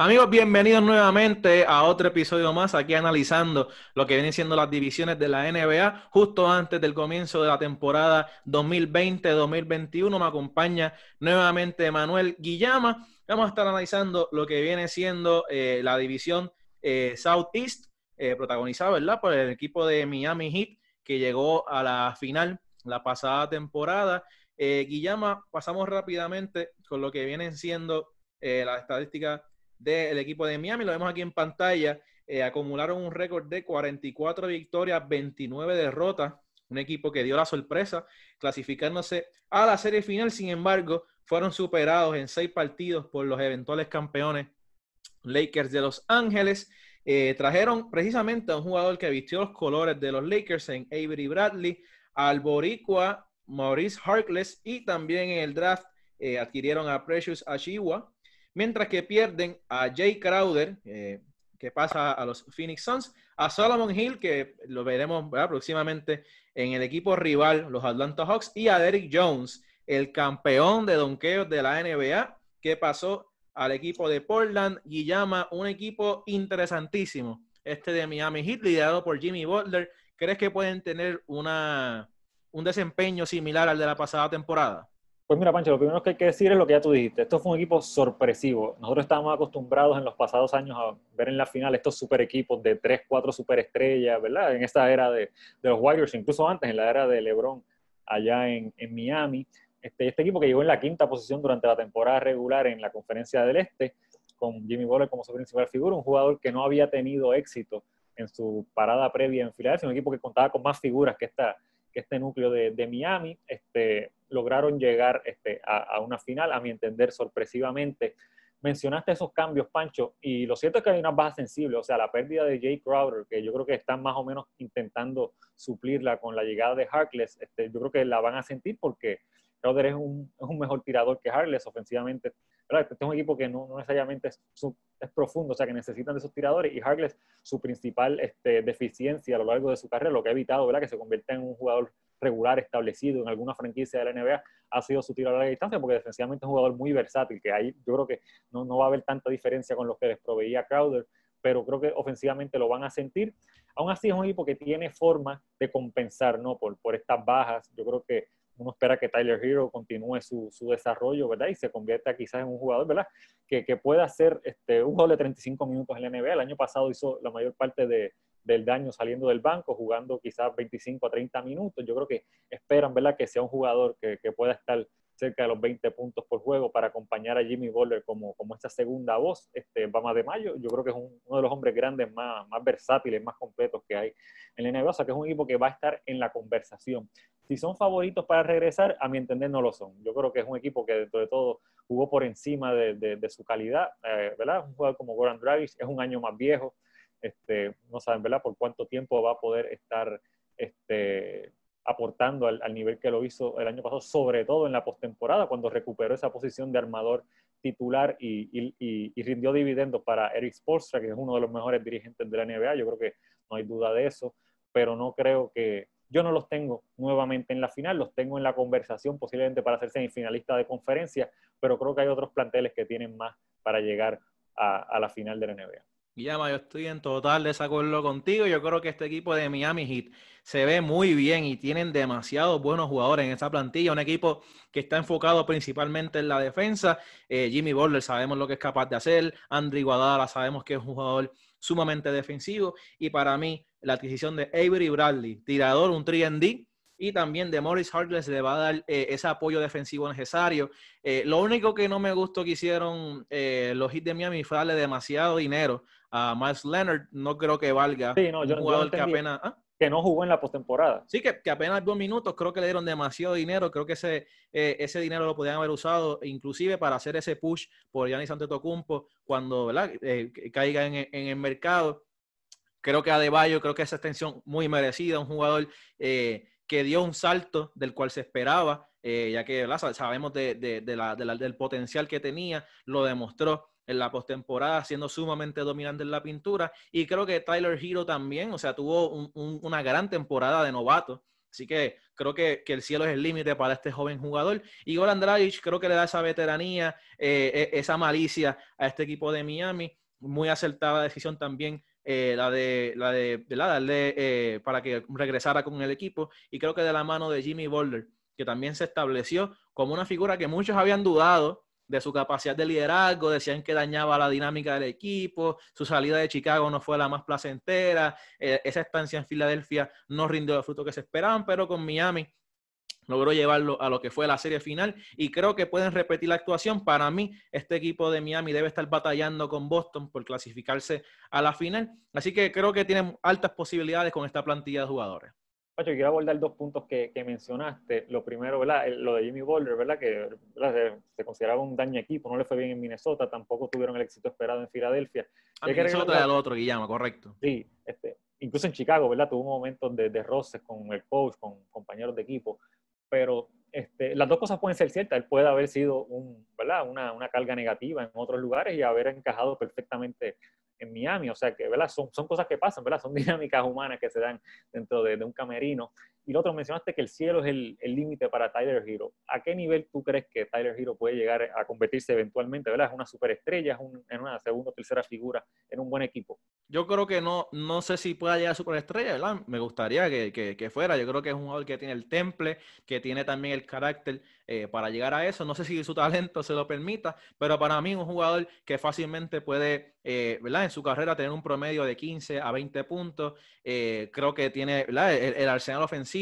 Amigos, bienvenidos nuevamente a otro episodio más aquí analizando lo que vienen siendo las divisiones de la NBA justo antes del comienzo de la temporada 2020-2021. Me acompaña nuevamente Manuel Guillama. Vamos a estar analizando lo que viene siendo eh, la división eh, Southeast, eh, protagonizada ¿verdad? por el equipo de Miami Heat que llegó a la final la pasada temporada. Guillama, pasamos rápidamente con lo que vienen siendo las estadísticas del equipo de Miami. Lo vemos aquí en pantalla. Eh, acumularon un récord de 44 victorias, 29 derrotas. Un equipo que dio la sorpresa clasificándose a la serie final. Sin embargo, fueron superados en seis partidos por los eventuales campeones Lakers de Los Ángeles. Eh, trajeron precisamente a un jugador que vistió los colores de los Lakers en Avery Bradley, al Boricua Maurice Harkless y también en el draft eh, adquirieron a Precious Ashiwa, mientras que pierden a Jay Crowder, eh, que pasa a los Phoenix Suns, a Solomon Hill, que lo veremos próximamente en el equipo rival, los Atlanta Hawks, y a Derrick Jones, el campeón de donkeos de la NBA, que pasó al equipo de Portland y llama un equipo interesantísimo, este de Miami Heat, liderado por Jimmy Butler. ¿Crees que pueden tener una, un desempeño similar al de la pasada temporada? Pues mira, Pancho, lo primero que hay que decir es lo que ya tú dijiste. Esto fue un equipo sorpresivo. Nosotros estábamos acostumbrados en los pasados años a ver en la final estos super equipos de 3, 4 superestrellas, ¿verdad? En esta era de, los Warriors, incluso antes, en la era de LeBron, allá en, Miami. Este, este equipo que llegó en la quinta posición durante la temporada regular en la Conferencia del Este, con Jimmy Butler como su principal figura, un jugador que no había tenido éxito en su parada previa en Filadelfia, un equipo que contaba con más figuras que esta este núcleo de, Miami este, lograron llegar este, a, una final, a mi entender, sorpresivamente. Mencionaste esos cambios, Pancho, y lo cierto es que hay una baja sensible, o sea, la pérdida de Jay Crowder, que yo creo que están más o menos intentando suplirla con la llegada de Harkless, este, yo creo que la van a sentir porque Crowder es un, es un mejor tirador que Harkless ofensivamente este es un equipo que no, necesariamente es, es, profundo, o sea, que necesitan de esos tiradores y Harkless, su principal este, deficiencia a lo largo de su carrera, lo que ha evitado, ¿verdad? Que se convierta en un jugador regular establecido en alguna franquicia de la NBA ha sido su tiro a larga distancia porque defensivamente es un jugador muy versátil que ahí yo creo que no, no va a haber tanta diferencia con los que les proveía Crowder pero creo que ofensivamente lo van a sentir. Aún así es un equipo que tiene forma de compensar ¿no? por, por estas bajas. Yo creo que uno espera que Tyler Hero continúe su, su, desarrollo, ¿verdad? Y se convierta quizás en un jugador, ¿verdad? Que, que pueda ser este, un jugador de 35 minutos en la NBA. El año pasado hizo la mayor parte de, del daño saliendo del banco, jugando quizás 25 a 30 minutos. Yo creo que esperan, ¿verdad? Que sea un jugador que, que pueda estar cerca de los 20 puntos por juego para acompañar a Jimmy Butler como, como esta segunda voz. Este, Bama de Mayo, yo creo que es uno de los hombres grandes más, más versátiles, más completos que hay en la NBA, o sea que es un equipo que va a estar en la conversación. Si son favoritos para regresar, a mi entender no lo son. Yo creo que es un equipo que dentro de todo jugó por encima de, de, su calidad, eh, ¿verdad? Un jugador como Goran Dragic es un año más viejo, este, no saben, ¿verdad? Por cuánto tiempo va a poder estar este, aportando al, nivel que lo hizo el año pasado, sobre todo en la postemporada, cuando recuperó esa posición de armador titular y, y, rindió dividendos para Eric Spoelstra, que es uno de los mejores dirigentes de la NBA. Yo creo que no hay duda de eso, pero no creo que. Yo no los tengo nuevamente en la final, los tengo en la conversación posiblemente para ser semifinalista de conferencia, pero creo que hay otros planteles que tienen más para llegar a, la final de la NBA. Guillermo, yo estoy en total desacuerdo contigo. Yo creo que este equipo de Miami Heat se ve muy bien y tienen demasiados buenos jugadores en esa plantilla. Un equipo que está enfocado principalmente en la defensa. Eh, Jimmy Butler sabemos lo que es capaz de hacer. Andrew Guadala sabemos que es un jugador sumamente defensivo. Y para mí, la adquisición de Avery Bradley, tirador, un 3D, y también de Morris Harkless le va a dar eh, ese apoyo defensivo necesario. Eh, lo único que no me gustó que hicieron los Heat de Miami fue darle demasiado dinero a Miles Leonard, no creo que valga. Sí, no, yo, un jugador que apenas. ¿ah? Que no jugó en la postemporada. Sí, que, que, apenas dos minutos, creo que le dieron demasiado dinero. Creo que ese, eh, ese dinero lo podían haber usado inclusive para hacer ese push por Giannis Antetokounmpo cuando ¿verdad? Eh, caiga en, en, el mercado. Creo que Adebayo, creo que esa extensión muy merecida, un jugador eh, que dio un salto del cual se esperaba, ya que sabemos de, de, de la, del potencial que tenía, lo demostró en la postemporada, siendo sumamente dominante en la pintura. Y creo que Tyler Hero también, o sea, tuvo una gran temporada de novato. Así que creo que, el cielo es el límite para este joven jugador. Y Goran Dragic creo que le da esa veteranía, eh, e, esa malicia a este equipo de Miami. Muy acertada decisión también eh, la de la de, darle eh, para que regresara con el equipo y creo que de la mano de Jimmy Boulder que también se estableció como una figura que muchos habían dudado de su capacidad de liderazgo, decían que dañaba la dinámica del equipo, su salida de Chicago no fue la más placentera, eh, esa estancia en Filadelfia no rindió el fruto que se esperaban, pero con Miami logró llevarlo a lo que fue la serie final y creo que pueden repetir la actuación. Para mí, este equipo de Miami debe estar batallando con Boston por clasificarse a la final, así que creo que tienen altas posibilidades con esta plantilla de jugadores. Pacho, quiero abordar dos puntos que, mencionaste. Lo primero, ¿verdad? Lo de Jimmy Boulder, ¿verdad? Que Se, consideraba un daño equipo, no le fue bien en Minnesota, tampoco tuvieron el éxito esperado en Filadelfia. A Minnesota el otro, Guillermo, correcto. Sí, este, incluso en Chicago, ¿verdad? Tuvo momentos de, de roces con el coach, con compañeros de equipo, pero este, las dos cosas pueden ser ciertas. Él puede haber sido. Una, una, carga negativa en otros lugares y haber encajado perfectamente en Miami, o sea que, ¿verdad? Son, son cosas que pasan, ¿verdad? Son dinámicas humanas que se dan dentro de, de un camerino. Y lo otro, mencionaste que el cielo es el límite para Tyler Hero. ¿A qué nivel tú crees que Tyler Hero puede llegar a convertirse eventualmente, ¿verdad? Es una superestrella, es en una segunda o tercera figura en un buen equipo. Yo creo que no, no sé si pueda llegar a superestrella, ¿verdad? Me gustaría que, que, fuera. Yo creo que es un jugador que tiene el temple, que tiene también el carácter eh, para llegar a eso. No sé si su talento se lo permita, pero para mí un jugador que fácilmente puede, eh, ¿verdad? En su carrera tener un promedio de 15 a 20 puntos. Eh, creo que tiene. El, arsenal ofensivo.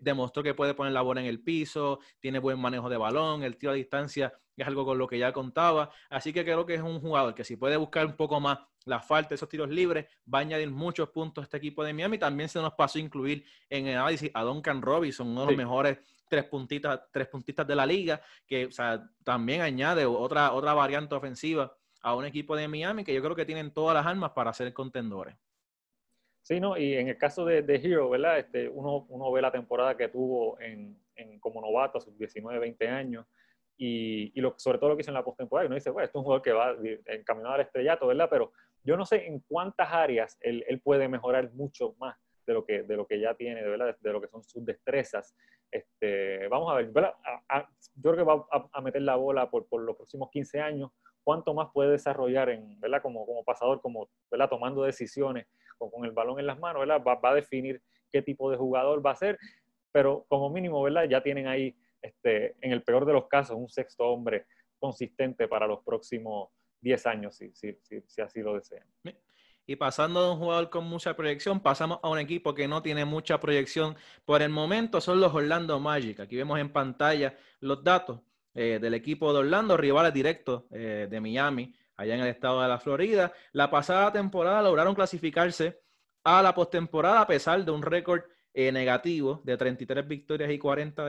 Demostró que puede poner la bola en el piso, tiene buen manejo de balón, el tiro a distancia es algo con lo que ya contaba. Así que creo que es un jugador que si puede buscar un poco más la falta de esos tiros libres, va a añadir muchos puntos a este equipo de Miami. También se nos pasó a incluir en el análisis a Duncan Robinson, uno de los mejores tres puntitas, tres puntistas de la liga, que también añade otra, otra variante ofensiva a un equipo de Miami que yo creo que tienen todas las armas para ser contendores. Sí, no, y en el caso de, de Hero, ¿verdad? Este, uno, uno ve la temporada que tuvo en, en como novato a sus 19, 20 años, y, y lo, sobre todo lo que hizo en la postemporada, y uno dice, bueno, es un jugador que va encaminado al estrellato, ¿verdad? Pero yo no sé en cuántas áreas él, él puede mejorar mucho más de lo que, de lo que ya tiene, de, ¿verdad? de lo que son sus destrezas. Este, vamos a ver, yo creo que va a, meter la bola por, por, los próximos 15 años. ¿Cuánto más puede desarrollar en, ¿verdad? Como, como pasador, como ¿verdad? tomando decisiones con, el balón en las manos? ¿verdad? Va, va, a definir qué tipo de jugador va a ser, pero como mínimo ¿verdad? ya tienen ahí, este, en el peor de los casos, un sexto hombre consistente para los próximos 10 años, si, si, si, si así lo desean. Y pasando de un jugador con mucha proyección, pasamos a un equipo que no tiene mucha proyección por el momento, son los Orlando Magic. Aquí vemos en pantalla los datos eh, del equipo de Orlando, rivales directos eh, de Miami, allá en el estado de la Florida. La pasada temporada lograron clasificarse a la postemporada a pesar de un récord eh, negativo de 33 victorias y 40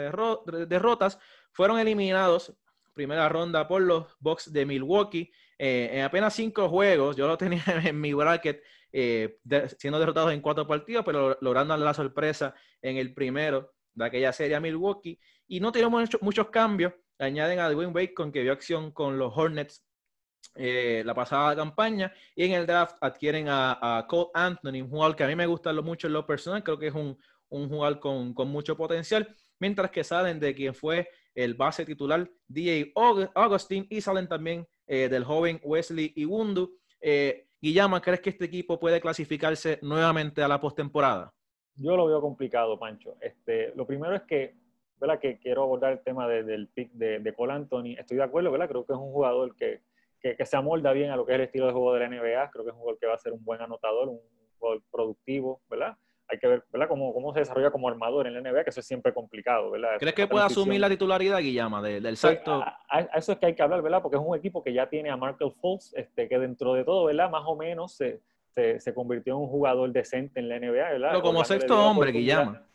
derrotas. Fueron eliminados primera ronda por los Bucks de Milwaukee eh, en apenas cinco juegos, yo lo tenía en mi bracket, eh, siendo derrotados en cuatro partidos, pero logrando la sorpresa en el primero de aquella serie a Milwaukee. Y no tenemos muchos cambios. Añaden a Dwayne Bacon, que vio acción con los Hornets eh, la pasada campaña. Y en el draft adquieren a, Cole Anthony, un jugador que a mí me gusta mucho en lo personal. Creo que es un, un jugador con, con mucho potencial. Mientras que salen de quien fue el base titular DJ Augustin y salen también eh, del joven Wesley Iwundu. Eh, Guillama, ¿crees que este equipo puede clasificarse nuevamente a la postemporada? Yo lo veo complicado, Pancho. Este, lo primero es que, ¿verdad? que quiero abordar el tema del pick de, de, Cole Anthony. Estoy de acuerdo, ¿verdad? creo que es un jugador que, que, que, se amolda bien a lo que es el estilo de juego de la NBA. Creo que es un jugador que va a ser un buen anotador, un jugador productivo, ¿verdad? hay que ver ¿verdad? Cómo, cómo se desarrolla como armador en la NBA, que eso es siempre complicado. ¿verdad? ¿Crees que puede asumir la titularidad, Guillama, del pues, salto? A, eso es que hay que hablar, ¿verdad? Porque es un equipo que ya tiene a Markel Fultz, este, que dentro de todo, ¿verdad? Más o menos se, se, se convirtió en un jugador decente en la NBA, ¿verdad? Pero como sexto hombre, Guillama.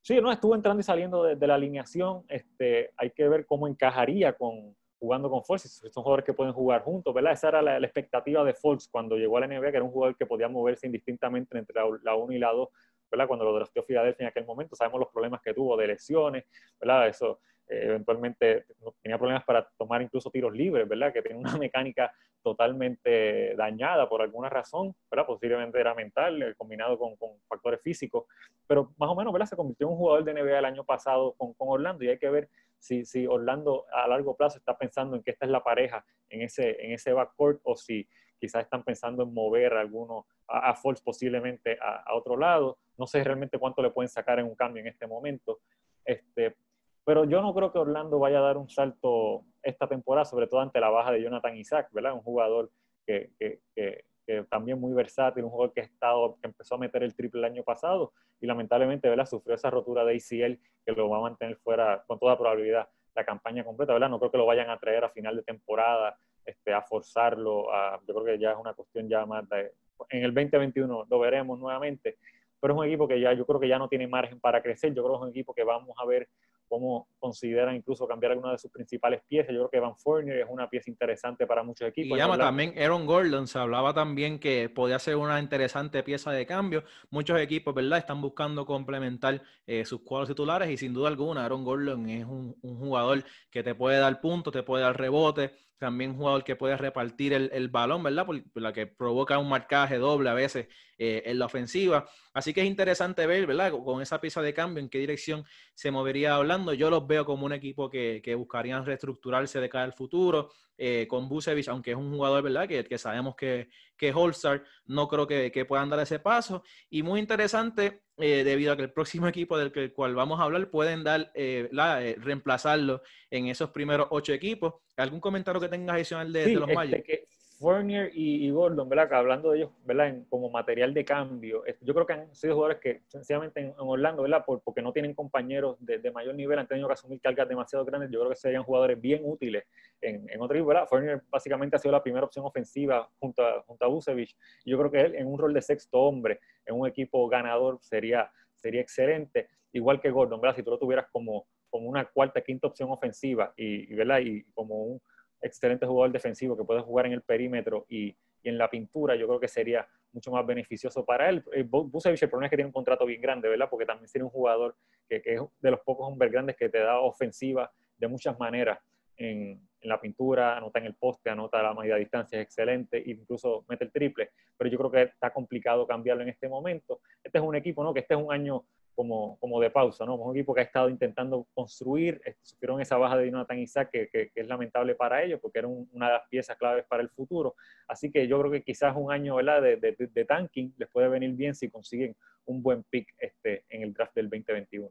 Sí, no, estuvo entrando y saliendo de, de, la alineación. Este, hay que ver cómo encajaría con, jugando con Fultz. Son jugadores que pueden jugar juntos, ¿verdad? Esa era la, expectativa de Fultz cuando llegó a la NBA, que era un jugador que podía moverse indistintamente entre la 1 y la 2 ¿verdad? Cuando lo drafteó Filadelfia en aquel momento, sabemos los problemas que tuvo de lesiones, ¿verdad? Eso, eventualmente tenía problemas para tomar incluso tiros libres, ¿verdad? Que tenía una mecánica totalmente dañada por alguna razón, ¿verdad? Posiblemente era mental, combinado con, factores físicos, pero más o menos, ¿verdad? Se convirtió en un jugador de NBA el año pasado con Orlando y hay que ver si, si, Orlando a largo plazo está pensando en que esta es la pareja en ese, en ese backcourt o si quizás están pensando en mover a alguno a, a Fox posiblemente a, a, otro lado. No sé realmente cuánto le pueden sacar en un cambio en este momento. Este, pero yo no creo que Orlando vaya a dar un salto esta temporada, sobre todo ante la baja de Jonathan Isaac, ¿verdad? Un jugador que, que, que, que también muy versátil, un jugador que, ha estado, que empezó a meter el triple el año pasado y lamentablemente ¿verdad? sufrió esa rotura de ACL que lo va a mantener fuera con toda probabilidad la campaña completa, ¿verdad? No creo que lo vayan a traer a final de temporada, este, a forzarlo, a, yo creo que ya es una cuestión ya más de, en el 2021 lo veremos nuevamente, pero es un equipo que ya yo creo que ya no tiene margen para crecer, yo creo que es un equipo que vamos a ver cómo consideran incluso cambiar alguna de sus principales piezas. Yo creo que Van Fournier es una pieza interesante para muchos equipos. Y llama también Aaron Gordon, se hablaba también que podía ser una interesante pieza de cambio. Muchos equipos, ¿verdad?, están buscando complementar eh, sus cuadros titulares y sin duda alguna Aaron Gordon es un, un, jugador que te puede dar puntos, te puede dar rebote, también un jugador que puede repartir el, el balón, ¿verdad? Por, la que provoca un marcaje doble a veces eh, en la ofensiva. Así que es interesante ver, ¿verdad? Con esa pieza de cambio, en qué dirección se movería hablando. Yo los veo como un equipo que, que buscarían reestructurarse de cara al futuro. Eh, con Busevich, aunque es un jugador, ¿verdad? Que, que sabemos que, que es All-Star, no creo que, que, puedan dar ese paso. Y muy interesante, eh, debido a que el próximo equipo del que, cual vamos a hablar pueden dar, eh, la, eh, reemplazarlo en esos primeros ocho equipos. ¿Algún comentario que tengas adicional de, sí, de los este, Magic? Fournier y, y, Gordon, ¿verdad? Hablando de ellos, ¿verdad? En, como material de cambio, yo creo que han sido jugadores que sencillamente en, en Orlando, ¿verdad? Por, porque no tienen compañeros de, de, mayor nivel, han tenido que asumir cargas demasiado grandes. Yo creo que serían jugadores bien útiles en, en otro equipo, ¿verdad? Fournier básicamente ha sido la primera opción ofensiva junto a, junto a Busevich. Y yo creo que él, en un rol de sexto hombre, en un equipo ganador, sería, sería excelente. Igual que Gordon, ¿verdad? Si tú lo tuvieras como, como una cuarta, quinta opción ofensiva y, ¿verdad? Y como un excelente jugador defensivo que puede jugar en el perímetro y, y, en la pintura, yo creo que sería mucho más beneficioso para él. Eh, Busevich, el problema es que tiene un contrato bien grande, ¿verdad? Porque también tiene un jugador que, es de los pocos hombres grandes que te da ofensiva de muchas maneras en, en, la pintura, anota en el poste, anota la media distancia, es excelente, incluso mete el triple, pero yo creo que está complicado cambiarlo en este momento. Este es un equipo, ¿no? Que este es un año como, como de pausa, ¿no? Un equipo que ha estado intentando construir, sufrieron esa baja de Jonathan Isaac que, que, que es lamentable para ellos porque era un, una de las piezas claves para el futuro. Así que yo creo que quizás un año ¿verdad? De, de, de, tanking les puede venir bien si consiguen un buen pick este, en el draft del 2021.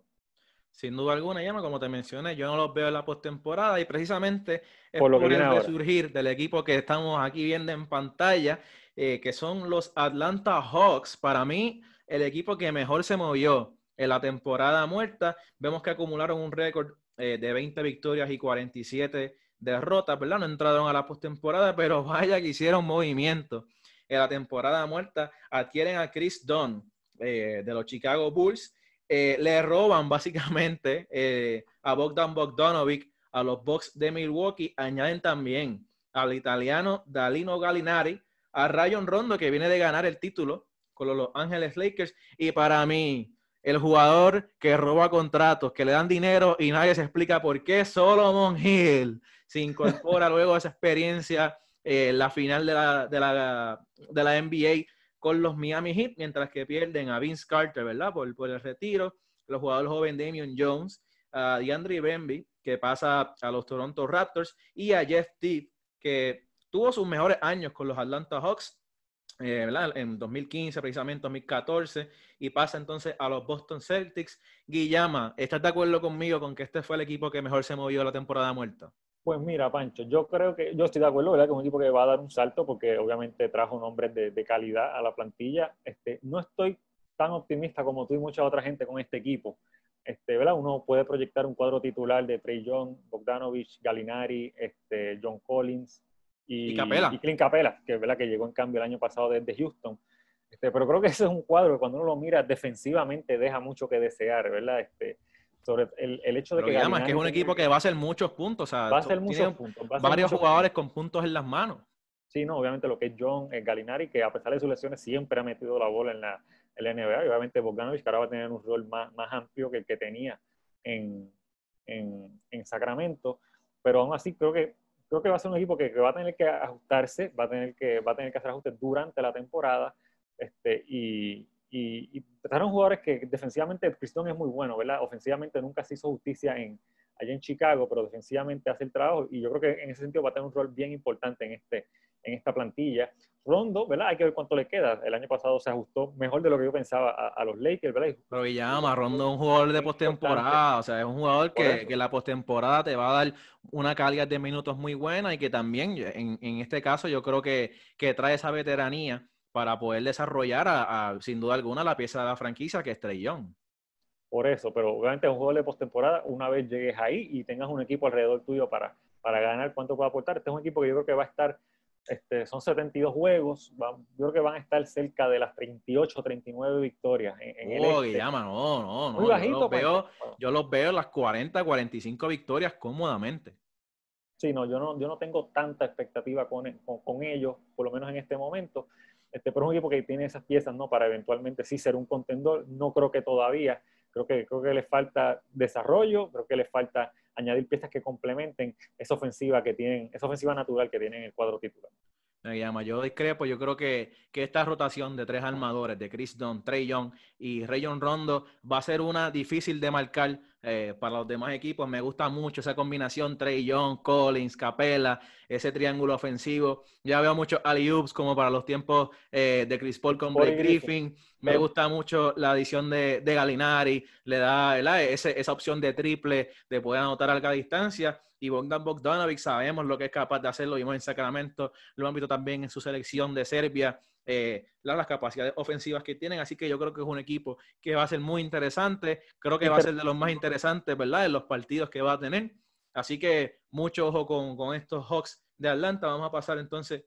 Sin duda alguna, Llama, como te mencioné, yo no los veo en la postemporada y precisamente es por, lo por el resurgir del equipo que estamos aquí viendo en pantalla, eh, que son los Atlanta Hawks. Para mí, el equipo que mejor se movió en la temporada muerta. Vemos que acumularon un récord eh, de 20 victorias y 47 derrotas, ¿verdad? No entraron a la postemporada, pero vaya que hicieron movimiento. En la temporada muerta adquieren a Chris Dunn eh, de los Chicago Bulls. Eh, le roban básicamente a Bogdan Bogdanovic a los Bucks de Milwaukee. Añaden también al italiano Dalino Gallinari, a Rayon Rondo, que viene de ganar el título con los Los Ángeles Lakers. Y para mí, el jugador que roba contratos, que le dan dinero y nadie se explica por qué Solomon Hill se incorpora luego a esa experiencia en eh, la final de la, de, la, de la NBA con los Miami Heat, mientras que pierden a Vince Carter, ¿verdad? Por, por el retiro, los jugadores joven Damian Jones, a DeAndre Bemby, que pasa a los Toronto Raptors, y a Jeff Teague, que tuvo sus mejores años con los Atlanta Hawks, eh, en 2015, precisamente 2014, y pasa entonces a los Boston Celtics. Guillama, ¿estás de acuerdo conmigo con que este fue el equipo que mejor se movió la temporada muerta? Pues mira, Pancho, yo creo que, yo estoy de acuerdo, ¿verdad? Que es un equipo que va a dar un salto porque obviamente trajo nombres de, de calidad a la plantilla. Este, no estoy tan optimista como tú y mucha otra gente con este equipo. Este, ¿verdad? Uno puede proyectar un cuadro titular de Trey Young, Bogdanovich, Galinari, este, John Collins, y, y, Capela. y Clint Capela, que, ¿verdad? que llegó en cambio el año pasado desde Houston. Este, pero creo que ese es un cuadro que cuando uno lo mira defensivamente deja mucho que desear, ¿verdad? Este, sobre el, el hecho de pero que... Es que es un equipo que va a hacer muchos puntos, o sea, va a hacer muchos puntos. Va a varios muchos jugadores puntos. con puntos en las manos. Sí, no, obviamente lo que es John eh, Galinari, que a pesar de sus lesiones siempre ha metido la bola en la, en la NBA, y obviamente Bogdanovich que ahora va a tener un rol más, más amplio que el que tenía en, en, en, en Sacramento, pero aún así creo que, creo que va a ser un equipo que, va a tener que ajustarse, va a tener que, va a tener que hacer ajustes durante la temporada este, y, y, y jugadores que defensivamente Cristón es muy bueno, ¿verdad? Ofensivamente nunca se hizo justicia en, allá en Chicago, pero defensivamente hace el trabajo y yo creo que en ese sentido va a tener un rol bien importante en, este, en esta plantilla. Rondo, ¿verdad? Hay que ver cuánto le queda. El año pasado se ajustó mejor de lo que yo pensaba a, los Lakers, ¿verdad? Pero llama, Rondo es un jugador de postemporada, o sea, es un jugador que, que la postemporada te va a dar una calidad de minutos muy buena y que también, en, en este caso, yo creo que, que trae esa veteranía para poder desarrollar, a, sin duda alguna, la pieza de la franquicia que es Young. Por eso, pero obviamente es un juego de postemporada, una vez llegues ahí y tengas un equipo alrededor tuyo para, para ganar, ¿cuánto puede aportar? Este es un equipo que yo creo que va a estar este, son 72 juegos, yo creo que van a estar cerca de las 38, 39 victorias en, el oh, este. no, no, no. yo, los veo, yo los veo las 40, 45 victorias cómodamente. Sí, no, yo no, yo no tengo tanta expectativa con, con, ellos, por lo menos en este momento. Este, pero es un equipo que tiene esas piezas, ¿no? Para eventualmente sí ser un contendor. No creo que todavía. Creo que, creo que les falta desarrollo, creo que les falta añadir piezas que complementen esa ofensiva que tienen, esa ofensiva natural que tienen el cuadro titular. Me llama, yo discrepo, yo creo que, que, esta rotación de tres armadores, de Chris Dunn, Trey Young y Rayon Rondo, va a ser una difícil de marcar eh, para los demás equipos. Me gusta mucho esa combinación Trey Young, Collins, Capella, ese triángulo ofensivo. Ya veo muchos alley como para los tiempos eh, de Chris Paul con Blake Griffin. Me gusta mucho la adición de, de Galinari, le da esa opción de triple, de poder anotar a larga distancia y Bogdan Bogdanovic sabemos lo que es capaz de hacer, lo vimos en Sacramento, lo hemos visto también en su selección de Serbia, eh, las capacidades ofensivas que tienen, así que yo creo que es un equipo que va a ser muy interesante, creo que va a ser de los más interesantes, ¿verdad?, en los partidos que va a tener, así que mucho ojo con, con estos Hawks de Atlanta, vamos a pasar entonces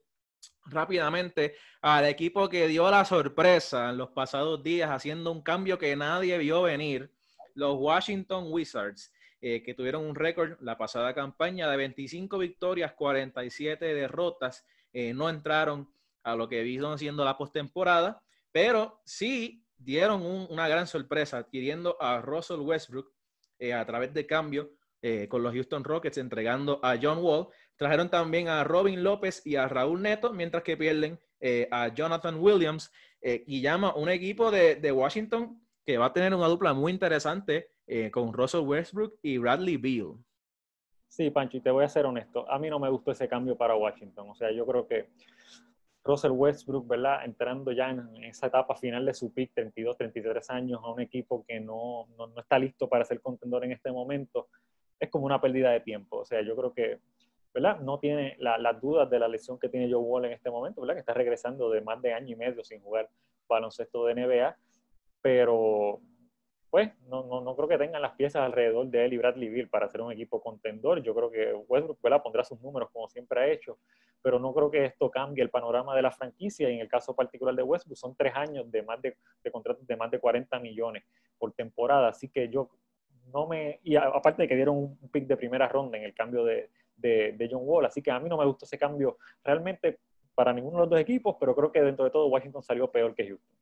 rápidamente al equipo que dio la sorpresa en los pasados días haciendo un cambio que nadie vio venir, los Washington Wizards. Eh, que tuvieron un récord la pasada campaña de 25 victorias, 47 derrotas. Eh, no entraron a lo que vino siendo la postemporada, pero sí dieron una gran sorpresa adquiriendo a Russell Westbrook eh, a través de cambio con los Houston Rockets, entregando a John Wall. Trajeron también a Robin López y a Raúl Neto, mientras que pierden a Jonathan Williams y llama un equipo de, de Washington que va a tener una dupla muy interesante eh, con Russell Westbrook y Bradley Beal. Sí, Pancho, y te voy a ser honesto. A mí no me gustó ese cambio para Washington. O sea, yo creo que Russell Westbrook, ¿verdad? Entrando ya en, esa etapa final de su pick, 32, 33 años, a un equipo que no, no, no está listo para ser contendor en este momento, es como una pérdida de tiempo. O sea, yo creo que, ¿verdad? No tiene las dudas de la lesión que tiene Joe Wall en este momento, ¿verdad? Que está regresando de más de año y medio sin jugar baloncesto de NBA, pero pues no, no, no, creo que tengan las piezas alrededor de él y Bradley Bill para ser un equipo contendor. Yo creo que Westbrook pondrá sus números como siempre ha hecho, pero no creo que esto cambie el panorama de la franquicia. Y en el caso particular de Westbrook, son tres años de más de, de contratos de más de 40 millones por temporada. Así que yo no me. Y aparte de que dieron un pick de primera ronda en el cambio de, de, de John Wall, así que a mí no me gustó ese cambio realmente para ninguno de los dos equipos, pero creo que dentro de todo Washington salió peor que Houston.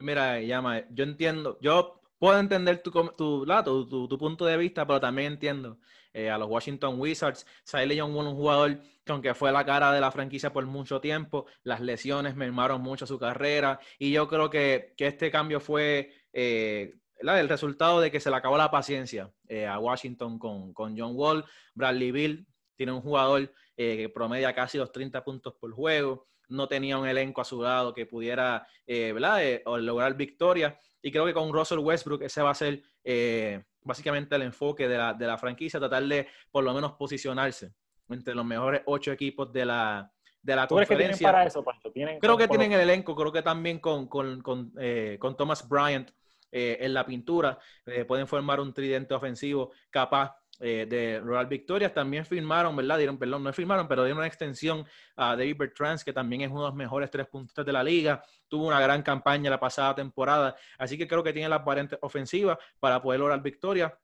Mira, llama, yo entiendo, yo puedo entender tu, tu, tu, tu, punto de vista, pero también entiendo eh, a los Washington Wizards. Siley Young, un jugador que aunque fue la cara de la franquicia por mucho tiempo, las lesiones mermaron mucho su carrera y yo creo que, que este cambio fue eh, el resultado de que se le acabó la paciencia eh, a Washington con, con, John Wall. Bradley Bill tiene un jugador que promedia casi los 30 puntos por juego. No tenía un elenco a su lado que pudiera ¿verdad? lograr victoria y creo que con Russell Westbrook ese va a ser eh, básicamente el enfoque de la, de la, franquicia, tratar de por lo menos posicionarse entre los mejores ocho equipos de la, de la conferencia. para eso, Pancho? creo que tienen el elenco, creo que también con, con, con, eh, con Thomas Bryant eh, en la pintura pueden formar un tridente ofensivo capaz eh, de Rural Victorias. También firmaron, ¿verdad? Dieron, perdón, no firmaron, pero dieron una extensión a David Bertrand, que también es uno de los mejores tres puntos de la liga. Tuvo una gran campaña la pasada temporada. Así que creo que tiene las variantes ofensivas para poder lograr victoria.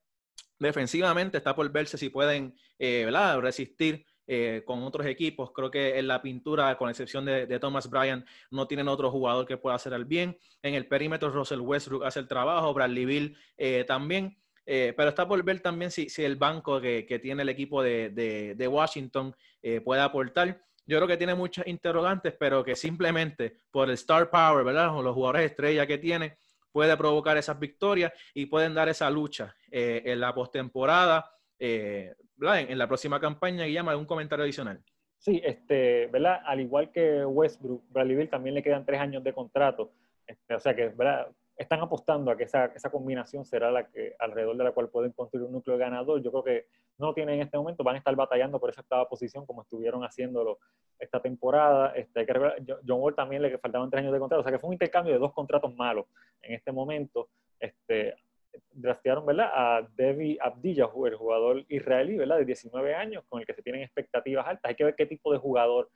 Defensivamente está por verse si pueden, eh, ¿verdad? Resistir. Eh, con otros equipos. Creo que en la pintura, con excepción de, Thomas Bryan, no tienen otro jugador que pueda hacer el bien. En el perímetro, Russell Westbrook hace el trabajo, Bradley Bill también. Eh, pero está por ver también si, si el banco que, que, tiene el equipo de, de, de Washington eh, puede aportar. Yo creo que tiene muchas interrogantes, pero que simplemente por el star power, ¿verdad? O los jugadores estrella que tiene, puede provocar esas victorias y pueden dar esa lucha eh, en la postemporada. Eh, en, en, la próxima campaña, Guillermo, ¿algún comentario adicional? Sí, este, ¿verdad? Al igual que Westbrook, Bradley Bill también le quedan tres años de contrato. Este, o sea que, ¿verdad? Están apostando a que esa, esa, combinación será la que alrededor de la cual pueden construir un núcleo ganador. Yo creo que no lo tienen en este momento, van a estar batallando por esa octava posición como estuvieron haciéndolo esta temporada. Este, John Wall también le faltaban tres años de contrato, o sea que fue un intercambio de dos contratos malos en este momento. Este, draftearon ¿verdad? a Devi Abdillah, el jugador israelí ¿verdad? de 19 años, con el que se tienen expectativas altas. Hay que ver qué tipo de jugador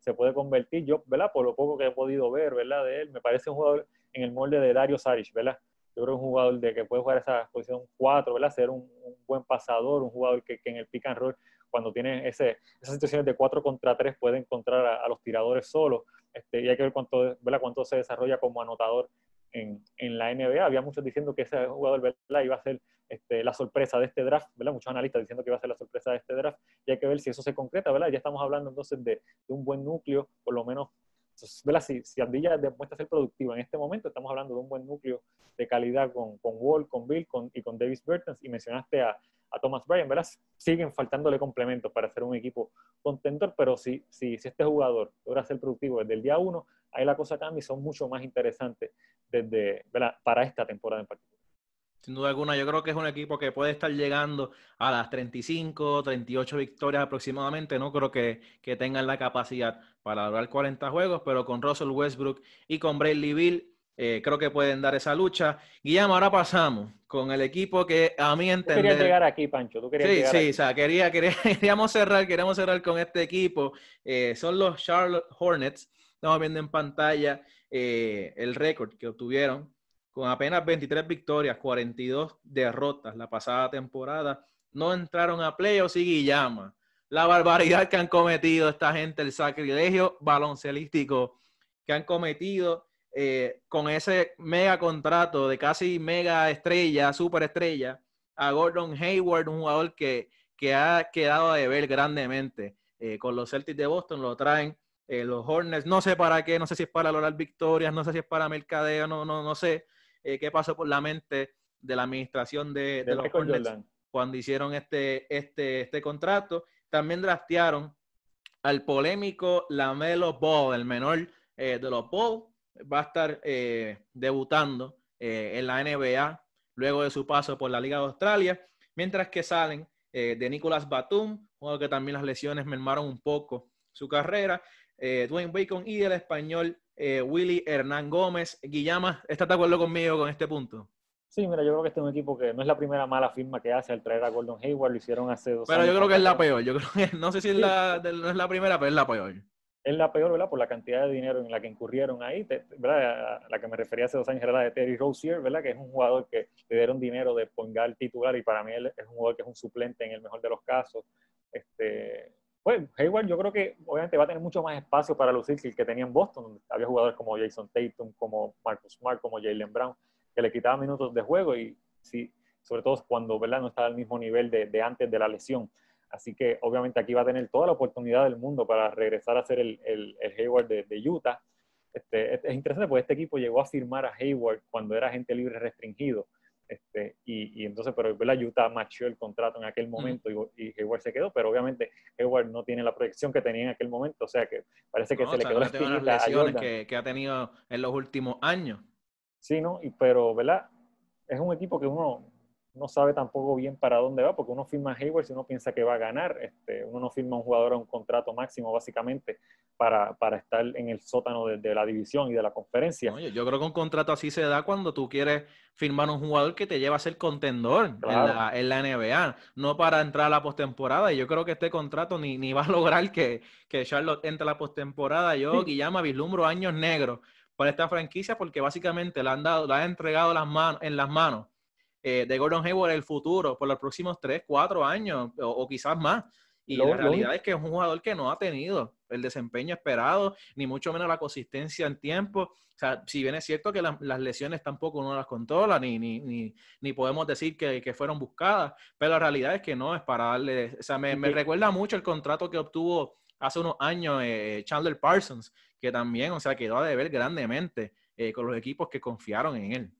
se puede convertir. Yo, ¿verdad? por lo poco que he podido ver ¿verdad? de él, me parece un jugador en el molde de Dario Saric, ¿verdad? Yo creo que un jugador de que puede jugar esa posición 4, ¿verdad? Ser un, buen pasador, un jugador que, que, en el pick and roll, cuando tiene ese, esas situaciones de 4 contra 3, puede encontrar a, a los tiradores solos. Este, y hay que ver cuánto, ¿verdad? cuánto se desarrolla como anotador en, en, la NBA. Había muchos diciendo que ese jugador ¿verdad? iba a ser este, la sorpresa de este draft, ¿verdad? Muchos analistas diciendo que iba a ser la sorpresa de este draft. Y hay que ver si eso se concreta, ¿verdad? Ya estamos hablando entonces de, de un buen núcleo, por lo menos si, si Andilla demuestra ser productivo en este momento, estamos hablando de un buen núcleo de calidad con, con Wall, con Bill con, y con Davis Burton, y mencionaste a, a, Thomas Bryan, ¿verdad? Siguen faltándole complementos para ser un equipo contendor, pero si, si, si este jugador logra ser productivo desde el día uno, ahí la cosa cambia y son mucho más interesantes desde, para esta temporada en particular. Sin duda alguna, yo creo que es un equipo que puede estar llegando a las 35, 38 victorias aproximadamente. No creo que, que tengan la capacidad para lograr 40 juegos, pero con Russell Westbrook y con Bradley Bill, eh, creo que pueden dar esa lucha. Guillermo, ahora pasamos con el equipo que a mí entender... Tú querías llegar aquí, Pancho. ¿Tú querías sí, llegar sí, aquí? o sea, quería, quería, queríamos cerrar, queríamos cerrar con este equipo. Eh, son los Charlotte Hornets. Estamos viendo en pantalla eh, el récord que obtuvieron con apenas 23 victorias, 42 derrotas la pasada temporada. No entraron a playoffs y Guillama. La barbaridad que han cometido esta gente, el sacrilegio baloncelístico que han cometido eh, con ese mega contrato de casi mega estrella, super estrella, a Gordon Hayward, un jugador que, que ha quedado a deber grandemente. Eh, con los Celtics de Boston lo traen eh, los Hornets, no sé para qué, no sé si es para lograr victorias, no sé si es para mercadeo, no, no, no sé eh, qué pasó por la mente de la administración de, de, de los Hornets Jordan. cuando hicieron este, este, este contrato. También draftearon al polémico Lamelo Ball, el menor eh, de los Ball, va a estar eh, debutando eh, en la NBA luego de su paso por la Liga de Australia, mientras que salen eh, de Nicolas Batum, juego que también las lesiones mermaron un poco su carrera, Dwayne Bacon y el español Willy Hernán Gómez. Guillama, ¿estás de acuerdo conmigo con este punto? Sí, mira, yo creo que este es un equipo que no es la primera mala firma que hace al traer a Gordon Hayward, lo hicieron hace dos pero años. Pero yo creo que es la peor, yo creo que, no sé si es la, no es la primera, pero es la peor. Es la peor, ¿verdad? Por la cantidad de dinero en la que incurrieron ahí, ¿verdad? A la que me refería hace dos años era la de Terry Rozier, ¿verdad? Que es un jugador que le dieron dinero de pongar titular y para mí él es un jugador que es un suplente en el mejor de los casos. Este, pues Hayward yo creo que obviamente va a tener mucho más espacio para lucir que el que tenía en Boston, donde había jugadores como Jason Tatum, como Marcus Smart, como Jalen Brown, que le quitaban minutos de juego y sí, sobre todo cuando ¿verdad? no estaba al mismo nivel de, de, antes de la lesión. Así que obviamente aquí va a tener toda la oportunidad del mundo para regresar a ser el, el, el Hayward de, de Utah. Este, es interesante porque este equipo llegó a firmar a Hayward cuando era agente libre restringido. Este, y, y, entonces, pero ¿verdad? Utah machó el contrato en aquel momento mm. y, y, Hayward se quedó, pero obviamente Hayward no tiene la proyección que tenía en aquel momento, o sea que parece que no, se le quedó la las lesiones que, que, ha tenido en los últimos años. Sí, ¿no? Y, pero, ¿verdad? Es un equipo que uno no sabe tampoco bien para dónde va, porque uno firma a Hayward si uno piensa que va a ganar, este, uno no firma a un jugador a un contrato máximo básicamente para, para estar en el sótano de, de, la división y de la conferencia. Oye, yo creo que un contrato así se da cuando tú quieres firmar un jugador que te lleva a ser contendor claro. en, la, en, la, NBA, no para entrar a la postemporada. Y yo creo que este contrato ni, ni va a lograr que, que Charlotte entre a la postemporada. Yo, sí. Guillama, vislumbro años negros para esta franquicia porque básicamente le han dado, le han entregado las manos, en las manos eh, de Gordon Hayward el futuro por los próximos 3, 4 años o, o, quizás más. Y la realidad es que es un jugador que no ha tenido el desempeño esperado, ni mucho menos la consistencia en tiempo. O sea, si bien es cierto que las lesiones tampoco uno las controla, ni, ni, ni, ni podemos decir que, que, fueron buscadas, pero la realidad es que no es para darle. O sea, me, me recuerda mucho el contrato que obtuvo hace unos años eh, Chandler Parsons, que también, o sea, quedó a deber grandemente eh, con los equipos que confiaron en él.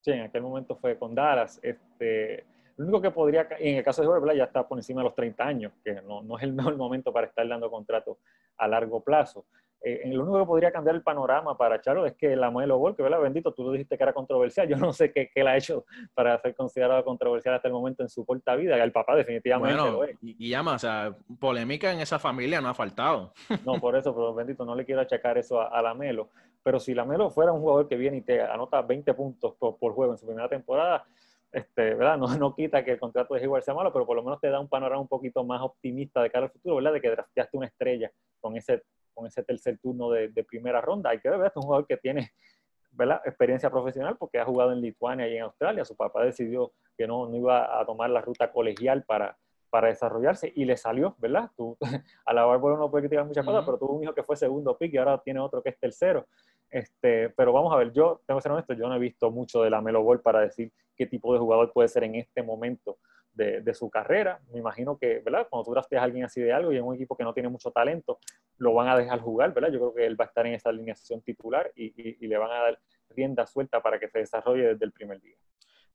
Sí, en aquel momento fue con Dallas. Este, lo único que podría, en el caso de Jorge, ya está por encima de los 30 años, que no, no es el mejor momento para estar dando contrato a largo plazo. Eh, lo único que podría cambiar el panorama para Charo es que la Melo Ball, que ¿verdad? bendito, tú lo dijiste que era controversial, yo no sé qué, qué ha hecho para ser considerado controversial hasta el momento en su corta vida, el papá definitivamente lo es. Y, y llama, o sea, polémica en esa familia no ha faltado. No, por eso, pero bendito, no le quiero achacar eso a, a la Melo, pero si la Melo fuera un jugador que viene y te anota 20 puntos por, por juego en su primera temporada, este, ¿verdad? No, no quita que el contrato de Hayward sea malo, pero por lo menos te da un panorama un poquito más optimista de cara al futuro, ¿verdad? De que drafteaste una estrella con ese, con ese tercer turno de, de primera ronda. Hay que ver. Es un jugador que tiene ¿verdad? experiencia profesional porque ha jugado en Lituania y en Australia. Su papá decidió que no, no iba a tomar la ruta colegial para, para desarrollarse y le salió, ¿verdad? Tú, a la Bárbara no puede criticar muchas cosas, pero tuvo un hijo que fue segundo pick y ahora tiene otro que es tercero. Este, pero vamos a ver, yo tengo que ser honesto, yo no he visto mucho de la Melo Ball para decir qué tipo de jugador puede ser en este momento de, de, su carrera. Me imagino que, ¿verdad? Cuando tú drafteas a alguien así de algo y en un equipo que no tiene mucho talento, lo van a dejar jugar, ¿verdad? Yo creo que él va a estar en esa alineación titular y, y, y le van a dar rienda suelta para que se desarrolle desde el primer día.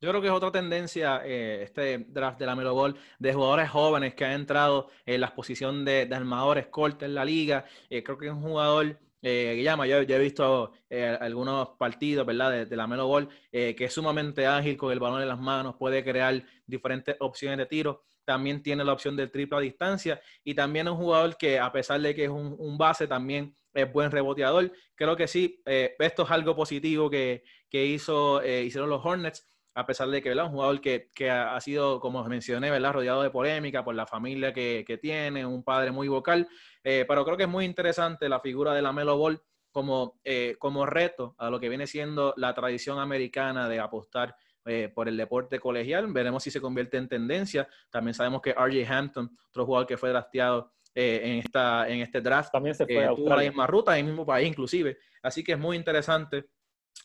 Yo creo que es otra tendencia eh, este draft de la Melo Ball de jugadores jóvenes que han entrado en la posición de, de armadores cortos en la liga. Eh, creo que es un jugador eh, llama, yo, yo, he visto eh, algunos partidos, ¿verdad? De, de la Melo Ball, eh, que es sumamente ágil con el balón en las manos, puede crear diferentes opciones de tiro. También tiene la opción del triple a distancia y también es un jugador que, a pesar de que es un, un base, también es buen reboteador. Creo que sí, eh, esto es algo positivo que, que hizo, eh, hicieron los Hornets a pesar de que es un jugador que, que, ha sido, como mencioné, ¿verdad? rodeado de polémica por la familia que, que tiene, un padre muy vocal, eh, pero creo que es muy interesante la figura de la Melo Ball como, eh, como reto a lo que viene siendo la tradición americana de apostar eh, por el deporte colegial. Veremos si se convierte en tendencia. También sabemos que RJ Hampton, otro jugador que fue drafteado eh, en, esta, en este draft, también se fue eh, tuvo la misma ruta, en el mismo país inclusive. Así que es muy interesante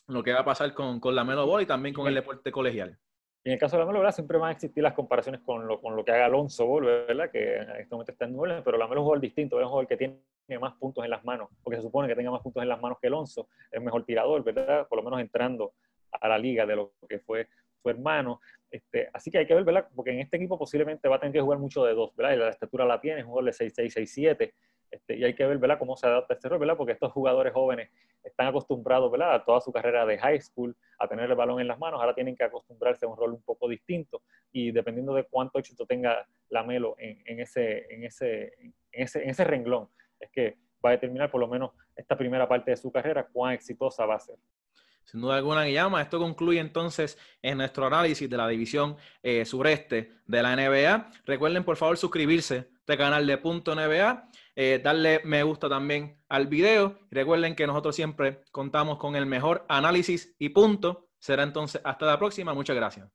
lo que va a pasar con, con la Melo Ball y también con el deporte colegial. En el caso de la Melo, ¿verdad? siempre van a existir las comparaciones con lo, con lo que haga Alonso Ball, ¿verdad? que en este momento está en Nueva pero la Melo jugador distinto, es un jugador que tiene más puntos en las manos, porque se supone que tenga más puntos en las manos que Alonso, es mejor tirador, ¿verdad? Por lo menos entrando a la liga de lo que fue su hermano. Este, así que hay que ver, ¿verdad? Porque en este equipo posiblemente va a tener que jugar mucho de dos, ¿verdad? Y la estatura la tiene, es un jugador de 6'6", 6'7", este, y hay que ver, ¿verdad? Cómo se adapta este rol, ¿verdad? Porque estos jugadores jóvenes están acostumbrados, ¿verdad? A toda su carrera de high school, a tener el balón en las manos, ahora tienen que acostumbrarse a un rol un poco distinto y dependiendo de cuánto éxito tenga la Melo en, en, ese, en, ese, en, ese, en ese renglón, es que va a determinar por lo menos esta primera parte de su carrera cuán exitosa va a ser. Sin duda alguna, Guillama. Esto concluye entonces en nuestro análisis de la división eh, sureste de la NBA. Recuerden, por favor, suscribirse a este canal de Punto NBA, eh, darle me gusta también al video. Recuerden que nosotros siempre contamos con el mejor análisis y punto. Será entonces hasta la próxima. Muchas gracias.